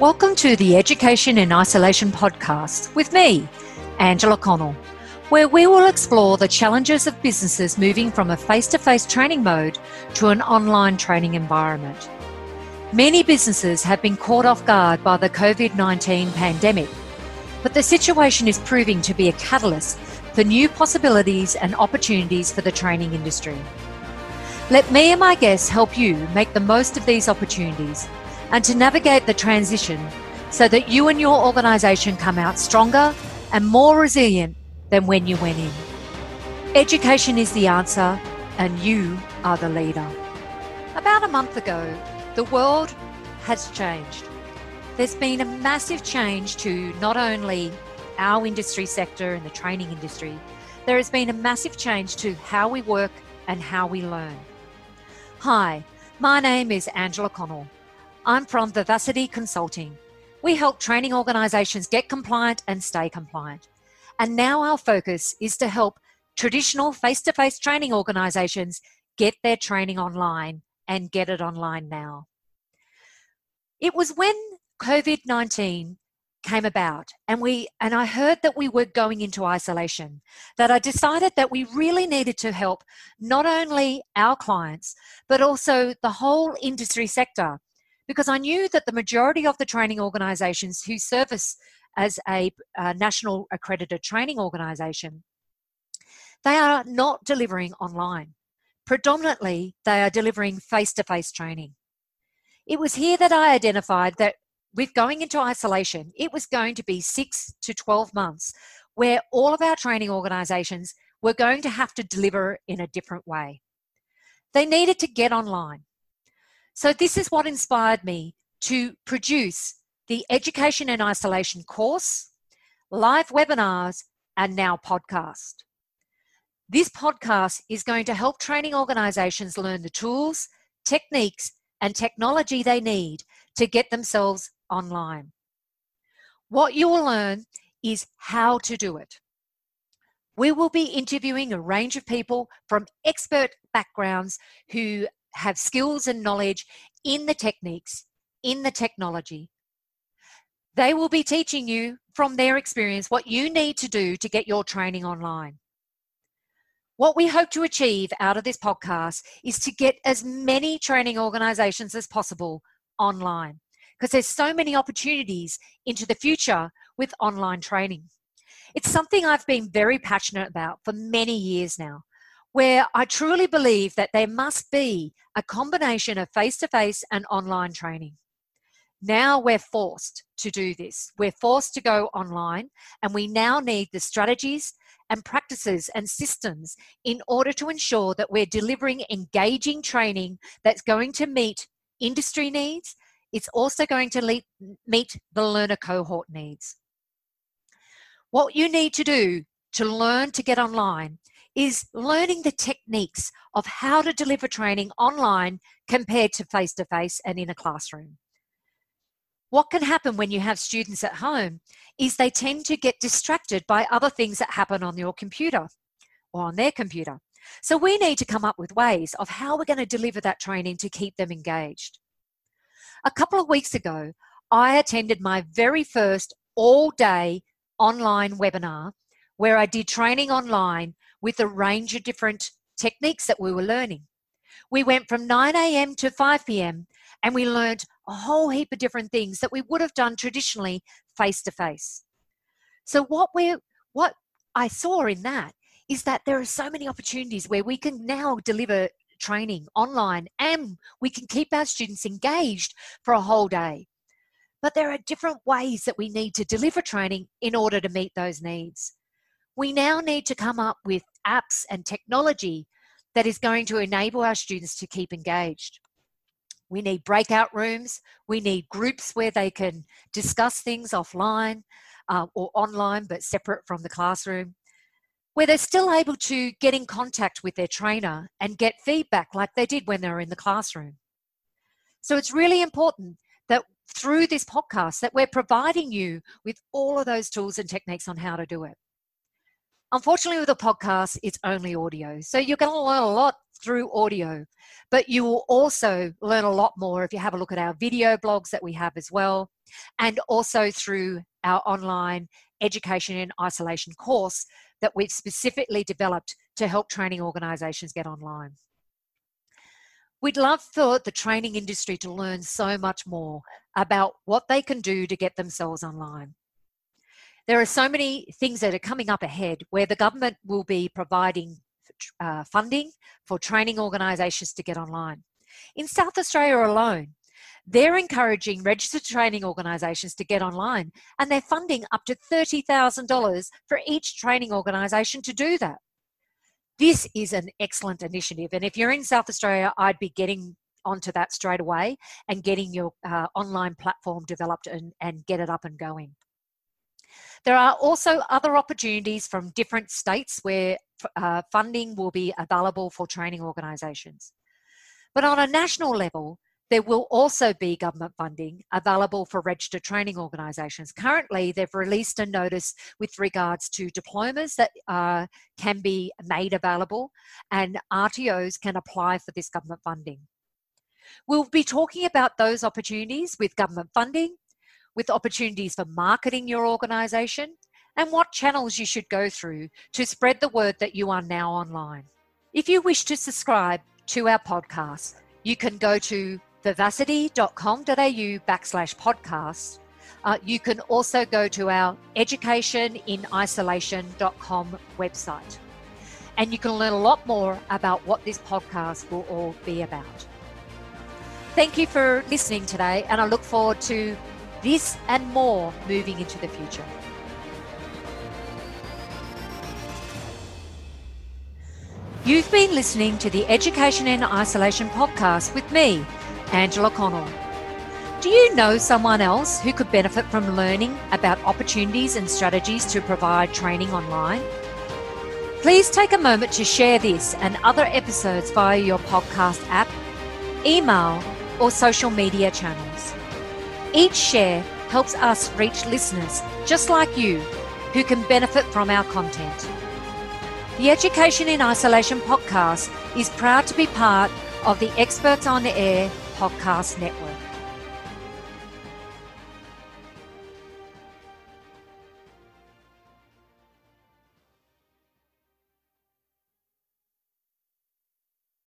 Welcome to the Education in Isolation podcast with me, Angela Connell, where we will explore the challenges of businesses moving from a face to face training mode to an online training environment. Many businesses have been caught off guard by the COVID 19 pandemic, but the situation is proving to be a catalyst for new possibilities and opportunities for the training industry. Let me and my guests help you make the most of these opportunities and to navigate the transition so that you and your organisation come out stronger and more resilient than when you went in. Education is the answer, and you are the leader. About a month ago, the world has changed. There's been a massive change to not only our industry sector and the training industry, there has been a massive change to how we work and how we learn. Hi, my name is Angela Connell. I'm from Vivacity Consulting. We help training organisations get compliant and stay compliant. And now our focus is to help traditional face to face training organisations get their training online and get it online now. It was when COVID 19 came about and we and I heard that we were going into isolation that I decided that we really needed to help not only our clients but also the whole industry sector because I knew that the majority of the training organisations who service as a, a national accredited training organisation, they are not delivering online. Predominantly, they are delivering face to face training. It was here that I identified that with going into isolation, it was going to be six to 12 months where all of our training organisations were going to have to deliver in a different way. They needed to get online. So, this is what inspired me to produce the Education in Isolation course, live webinars, and now podcast. This podcast is going to help training organizations learn the tools, techniques, and technology they need to get themselves online. What you will learn is how to do it. We will be interviewing a range of people from expert backgrounds who have skills and knowledge in the techniques, in the technology. They will be teaching you from their experience what you need to do to get your training online. What we hope to achieve out of this podcast is to get as many training organizations as possible online because there's so many opportunities into the future with online training. It's something I've been very passionate about for many years now where I truly believe that there must be a combination of face to face and online training. Now we're forced to do this. We're forced to go online, and we now need the strategies and practices and systems in order to ensure that we're delivering engaging training that's going to meet industry needs. It's also going to meet the learner cohort needs. What you need to do to learn to get online is learning the techniques of how to deliver training online compared to face to face and in a classroom. What can happen when you have students at home is they tend to get distracted by other things that happen on your computer or on their computer. So we need to come up with ways of how we're going to deliver that training to keep them engaged. A couple of weeks ago, I attended my very first all day online webinar where I did training online with a range of different techniques that we were learning. We went from 9 a.m. to 5 p.m. and we learned a whole heap of different things that we would have done traditionally face to face. So what we what I saw in that is that there are so many opportunities where we can now deliver training online and we can keep our students engaged for a whole day. But there are different ways that we need to deliver training in order to meet those needs. We now need to come up with apps and technology that is going to enable our students to keep engaged. We need breakout rooms. We need groups where they can discuss things offline uh, or online, but separate from the classroom, where they're still able to get in contact with their trainer and get feedback like they did when they were in the classroom. So it's really important that through this podcast that we're providing you with all of those tools and techniques on how to do it. Unfortunately, with a podcast, it's only audio. So you're going to learn a lot through audio, but you will also learn a lot more if you have a look at our video blogs that we have as well, and also through our online education in isolation course that we've specifically developed to help training organisations get online. We'd love for the training industry to learn so much more about what they can do to get themselves online. There are so many things that are coming up ahead where the government will be providing uh, funding for training organisations to get online. In South Australia alone, they're encouraging registered training organisations to get online and they're funding up to $30,000 for each training organisation to do that this is an excellent initiative. And if you're in South Australia, I'd be getting onto that straight away and getting your uh, online platform developed and, and get it up and going. There are also other opportunities from different states where uh, funding will be available for training organisations. But on a national level, there will also be government funding available for registered training organisations. Currently, they've released a notice with regards to diplomas that uh, can be made available, and RTOs can apply for this government funding. We'll be talking about those opportunities with government funding, with opportunities for marketing your organisation, and what channels you should go through to spread the word that you are now online. If you wish to subscribe to our podcast, you can go to vivacity.com.au backslash podcast. Uh, you can also go to our educationinisolation.com website. And you can learn a lot more about what this podcast will all be about. Thank you for listening today, and I look forward to this and more moving into the future. You've been listening to the Education in Isolation podcast with me, Angela Connell. Do you know someone else who could benefit from learning about opportunities and strategies to provide training online? Please take a moment to share this and other episodes via your podcast app, email, or social media channels. Each share helps us reach listeners just like you who can benefit from our content. The Education in Isolation podcast is proud to be part of the Experts on the Air Podcast Network.